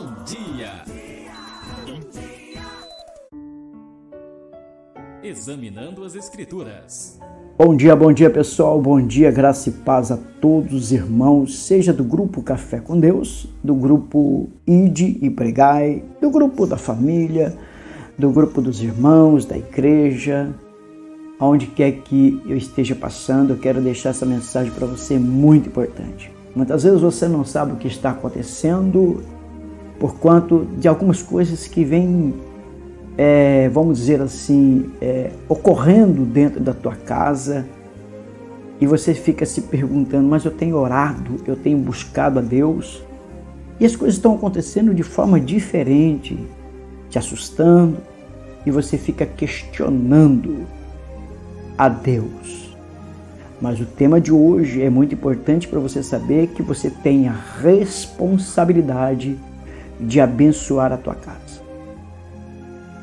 Bom dia! Examinando as Escrituras. Bom dia, bom dia pessoal, bom dia, graça e paz a todos os irmãos, seja do grupo Café com Deus, do grupo Ide e Pregai, do grupo da família, do grupo dos irmãos, da igreja, aonde quer que eu esteja passando, eu quero deixar essa mensagem para você muito importante. Muitas vezes você não sabe o que está acontecendo por quanto de algumas coisas que vêm é, vamos dizer assim, é, ocorrendo dentro da tua casa e você fica se perguntando, mas eu tenho orado, eu tenho buscado a Deus e as coisas estão acontecendo de forma diferente, te assustando e você fica questionando a Deus. Mas o tema de hoje é muito importante para você saber que você tem a responsabilidade de abençoar a tua casa.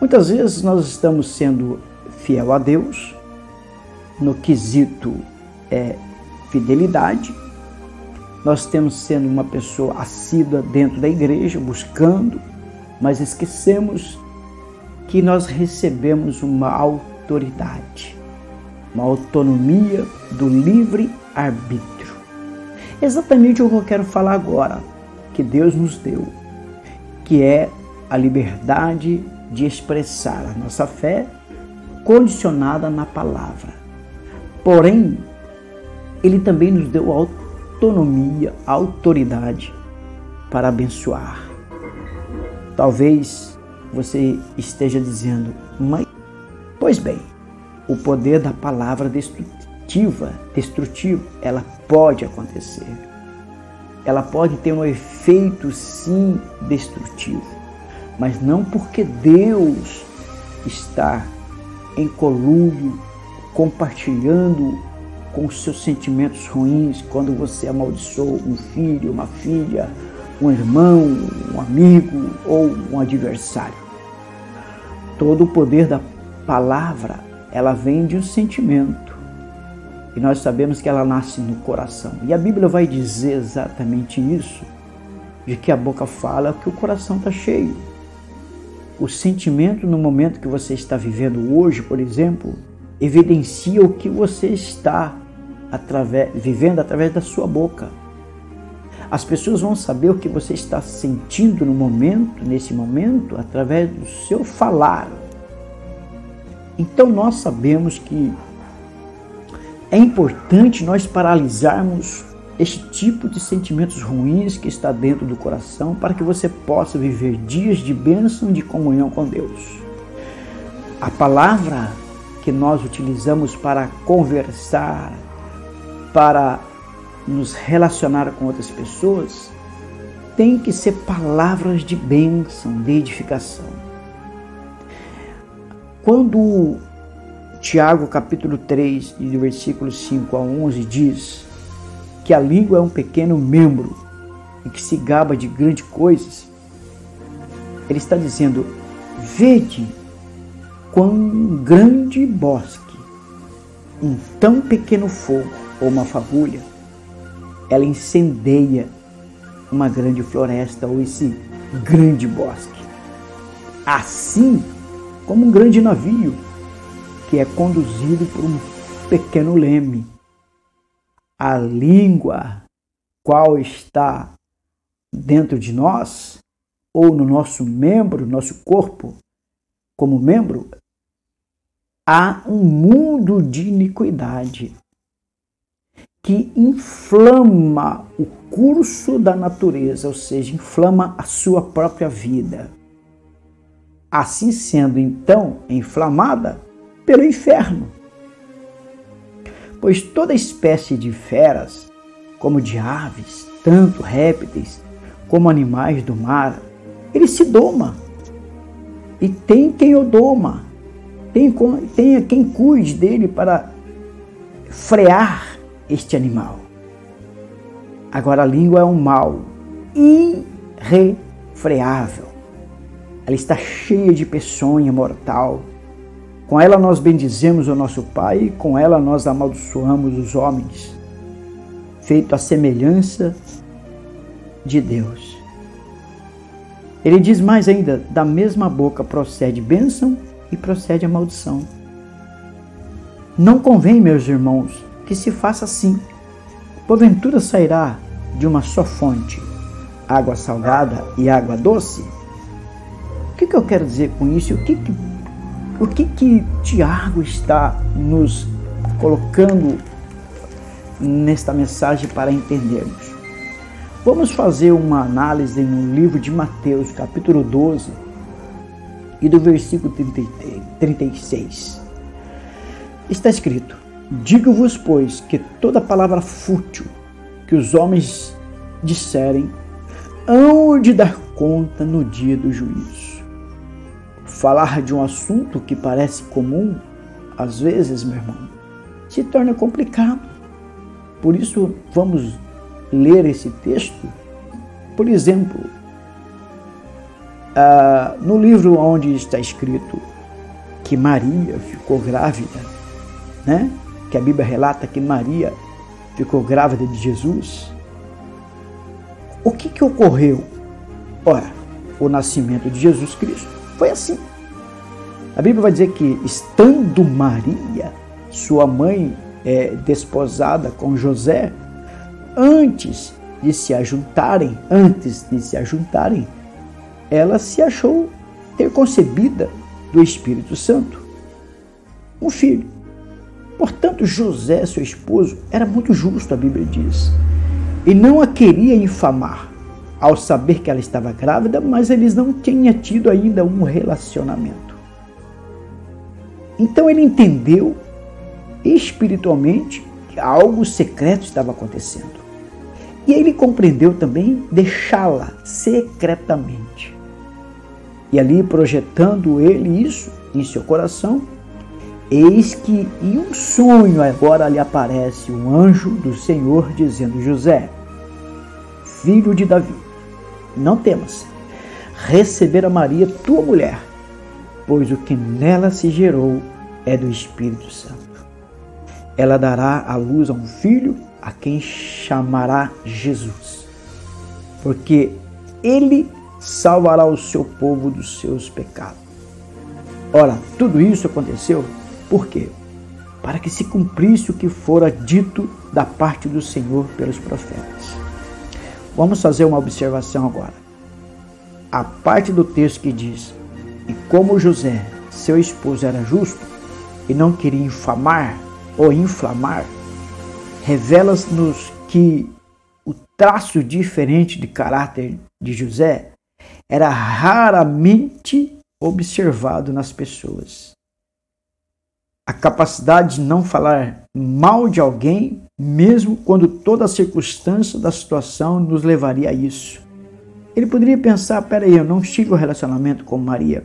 Muitas vezes nós estamos sendo fiel a Deus no quesito é, fidelidade. Nós temos sendo uma pessoa assídua dentro da igreja, buscando, mas esquecemos que nós recebemos uma autoridade, uma autonomia do livre arbítrio. Exatamente o que eu quero falar agora, que Deus nos deu, que é a liberdade de expressar a nossa fé condicionada na palavra. Porém, ele também nos deu autonomia, autoridade para abençoar. Talvez você esteja dizendo, mas, pois bem, o poder da palavra destrutiva, destrutivo, ela pode acontecer. Ela pode ter um efeito sim destrutivo mas não porque Deus está em colúvio, compartilhando com seus sentimentos ruins quando você amaldiçoa um filho, uma filha, um irmão, um amigo ou um adversário. Todo o poder da palavra, ela vem de um sentimento. E nós sabemos que ela nasce no coração. E a Bíblia vai dizer exatamente isso, de que a boca fala que o coração está cheio o sentimento no momento que você está vivendo hoje, por exemplo, evidencia o que você está através, vivendo através da sua boca. As pessoas vão saber o que você está sentindo no momento, nesse momento, através do seu falar. Então nós sabemos que é importante nós paralisarmos este tipo de sentimentos ruins que está dentro do coração para que você possa viver dias de bênção de comunhão com Deus. A palavra que nós utilizamos para conversar, para nos relacionar com outras pessoas, tem que ser palavras de bênção, de edificação. Quando Tiago capítulo 3, versículos 5 a 11 diz: que a língua é um pequeno membro e que se gaba de grandes coisas, ele está dizendo: Vede quão grande bosque, um tão pequeno fogo ou uma fagulha, ela incendeia uma grande floresta ou esse grande bosque. Assim como um grande navio que é conduzido por um pequeno leme a língua qual está dentro de nós ou no nosso membro, nosso corpo, como membro, há um mundo de iniquidade que inflama o curso da natureza, ou seja, inflama a sua própria vida. Assim sendo, então, inflamada pelo inferno pois toda espécie de feras, como de aves, tanto répteis como animais do mar, ele se doma. E tem quem o doma, tem, tem quem cuide dele para frear este animal. Agora a língua é um mal irrefreável. Ela está cheia de peçonha mortal com ela nós bendizemos o nosso Pai, e com ela nós amaldiçoamos os homens, feito a semelhança de Deus. Ele diz mais ainda: da mesma boca procede bênção e procede a maldição. Não convém, meus irmãos, que se faça assim. Porventura sairá de uma só fonte água salgada e água doce? O que, que eu quero dizer com isso? O que, que, o que, que Tiago está nos colocando nesta mensagem para entendermos? Vamos fazer uma análise no livro de Mateus, capítulo 12, e do versículo 36. Está escrito: Digo-vos, pois, que toda palavra fútil que os homens disserem, hão de dar conta no dia do juízo. Falar de um assunto que parece comum, às vezes, meu irmão, se torna complicado. Por isso, vamos ler esse texto. Por exemplo, uh, no livro onde está escrito que Maria ficou grávida, né? que a Bíblia relata que Maria ficou grávida de Jesus, o que, que ocorreu? Ora, o nascimento de Jesus Cristo foi assim. A Bíblia vai dizer que, estando Maria, sua mãe, é, desposada com José, antes de se ajuntarem, antes de se ajuntarem, ela se achou ter concebida do Espírito Santo um filho. Portanto, José, seu esposo, era muito justo, a Bíblia diz, e não a queria infamar ao saber que ela estava grávida, mas eles não tinham tido ainda um relacionamento. Então ele entendeu espiritualmente que algo secreto estava acontecendo. E ele compreendeu também deixá-la secretamente. E ali, projetando ele isso em seu coração, eis que em um sonho agora lhe aparece um anjo do Senhor dizendo: José, filho de Davi, não temas receber a Maria, tua mulher, pois o que nela se gerou é do Espírito Santo. Ela dará à luz a um filho a quem chamará Jesus, porque ele salvará o seu povo dos seus pecados. Ora, tudo isso aconteceu por quê? Para que se cumprisse o que fora dito da parte do Senhor pelos profetas. Vamos fazer uma observação agora. A parte do texto que diz: E como José, seu esposo, era justo e não queria infamar ou inflamar, revela-nos que o traço diferente de caráter de José era raramente observado nas pessoas. A capacidade de não falar mal de alguém, mesmo quando toda a circunstância da situação nos levaria a isso. Ele poderia pensar: peraí, eu não tive um relacionamento com Maria.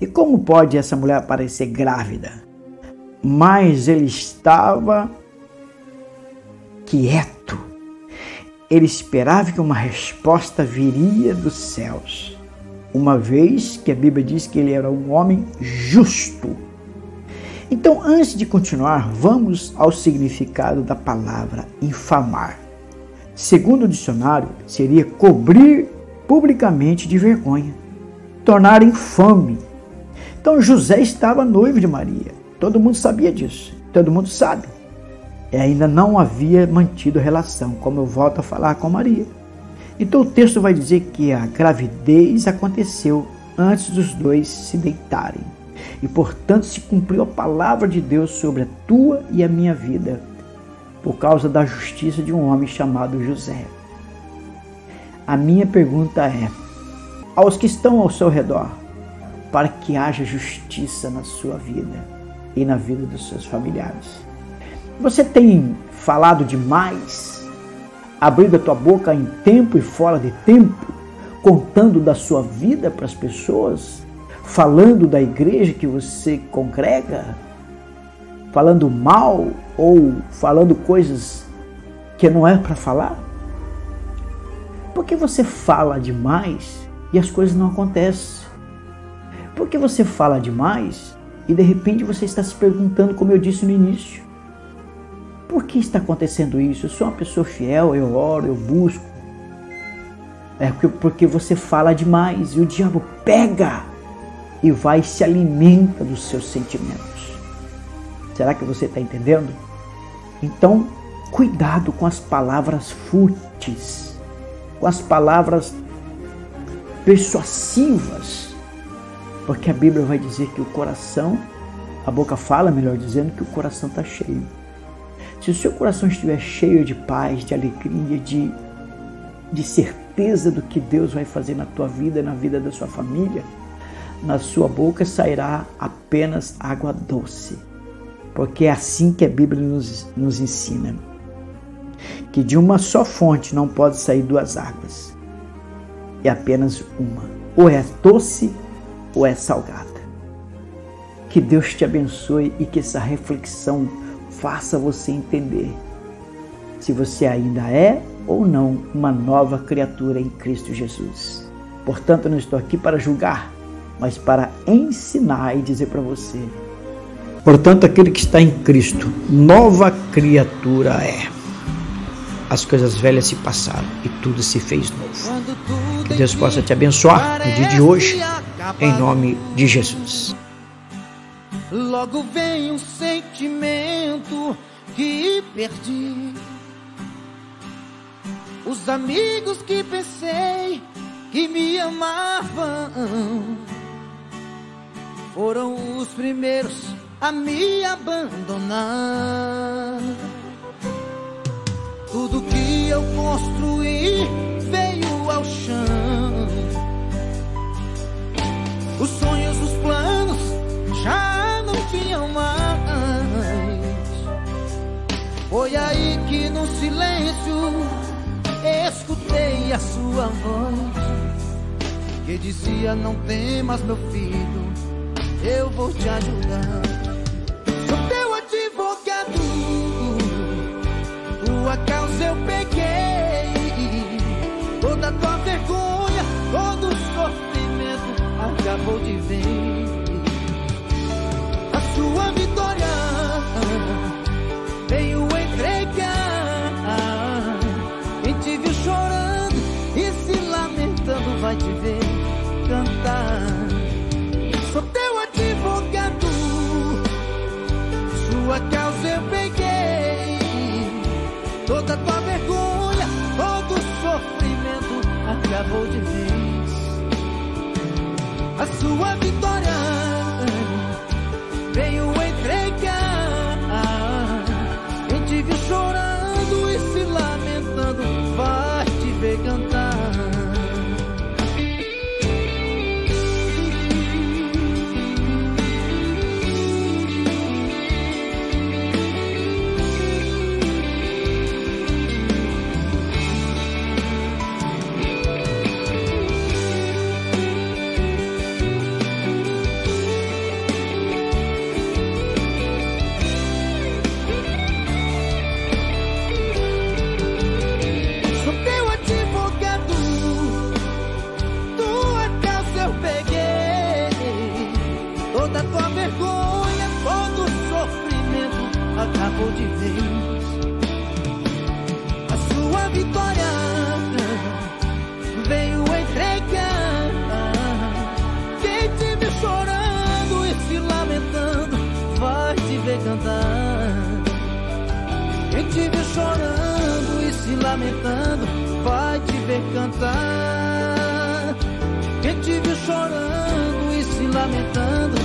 E como pode essa mulher parecer grávida? Mas ele estava quieto. Ele esperava que uma resposta viria dos céus, uma vez que a Bíblia diz que ele era um homem justo. Então, antes de continuar, vamos ao significado da palavra infamar. Segundo o dicionário, seria cobrir publicamente de vergonha, tornar infame. Então, José estava noivo de Maria. Todo mundo sabia disso. Todo mundo sabe e ainda não havia mantido relação, como eu volto a falar com Maria. Então o texto vai dizer que a gravidez aconteceu antes dos dois se deitarem. E portanto se cumpriu a palavra de Deus sobre a tua e a minha vida, por causa da justiça de um homem chamado José. A minha pergunta é: aos que estão ao seu redor, para que haja justiça na sua vida e na vida dos seus familiares. Você tem falado demais, abrindo a tua boca em tempo e fora de tempo, contando da sua vida para as pessoas, falando da igreja que você congrega, falando mal ou falando coisas que não é para falar? Por que você fala demais e as coisas não acontecem? Por que você fala demais e de repente você está se perguntando, como eu disse no início, por que está acontecendo isso? Eu sou uma pessoa fiel, eu oro, eu busco. É porque você fala demais e o diabo pega e vai e se alimenta dos seus sentimentos. Será que você está entendendo? Então, cuidado com as palavras fúteis, com as palavras persuasivas, porque a Bíblia vai dizer que o coração, a boca fala, melhor dizendo, que o coração está cheio. Se o seu coração estiver cheio de paz, de alegria, de, de certeza do que Deus vai fazer na tua vida, na vida da sua família, na sua boca sairá apenas água doce. Porque é assim que a Bíblia nos, nos ensina. Que de uma só fonte não pode sair duas águas. É apenas uma. Ou é doce ou é salgada. Que Deus te abençoe e que essa reflexão faça você entender se você ainda é ou não uma nova criatura em Cristo Jesus. Portanto, não estou aqui para julgar, mas para ensinar e dizer para você. Portanto, aquele que está em Cristo, nova criatura é. As coisas velhas se passaram e tudo se fez novo. Que Deus possa te abençoar no dia de hoje, em nome de Jesus. Logo vem um sentimento que perdi. Os amigos que pensei que me amavam foram os primeiros a me abandonar. Tudo que eu construí Os sonhos, os planos já não tinham mais. Foi aí que no silêncio escutei a sua voz que dizia: Não temas, meu filho eu vou te ajudar. Sou teu advogado, tua causa eu peguei. Toda tua vergonha, acabou de ver. A sua vitória veio entregar. Quem te viu chorando e se lamentando vai te ver cantar. Sou teu tua causa eu peguei toda tua vergonha, todo sofrimento acabou de vez. A sua vitória veio entregar. Quem te viu chorando e se lamentando vai te ver cantar. Quem te viu chorando e se lamentando, vai te ver cantar. Quem te viu chorando e se lamentando,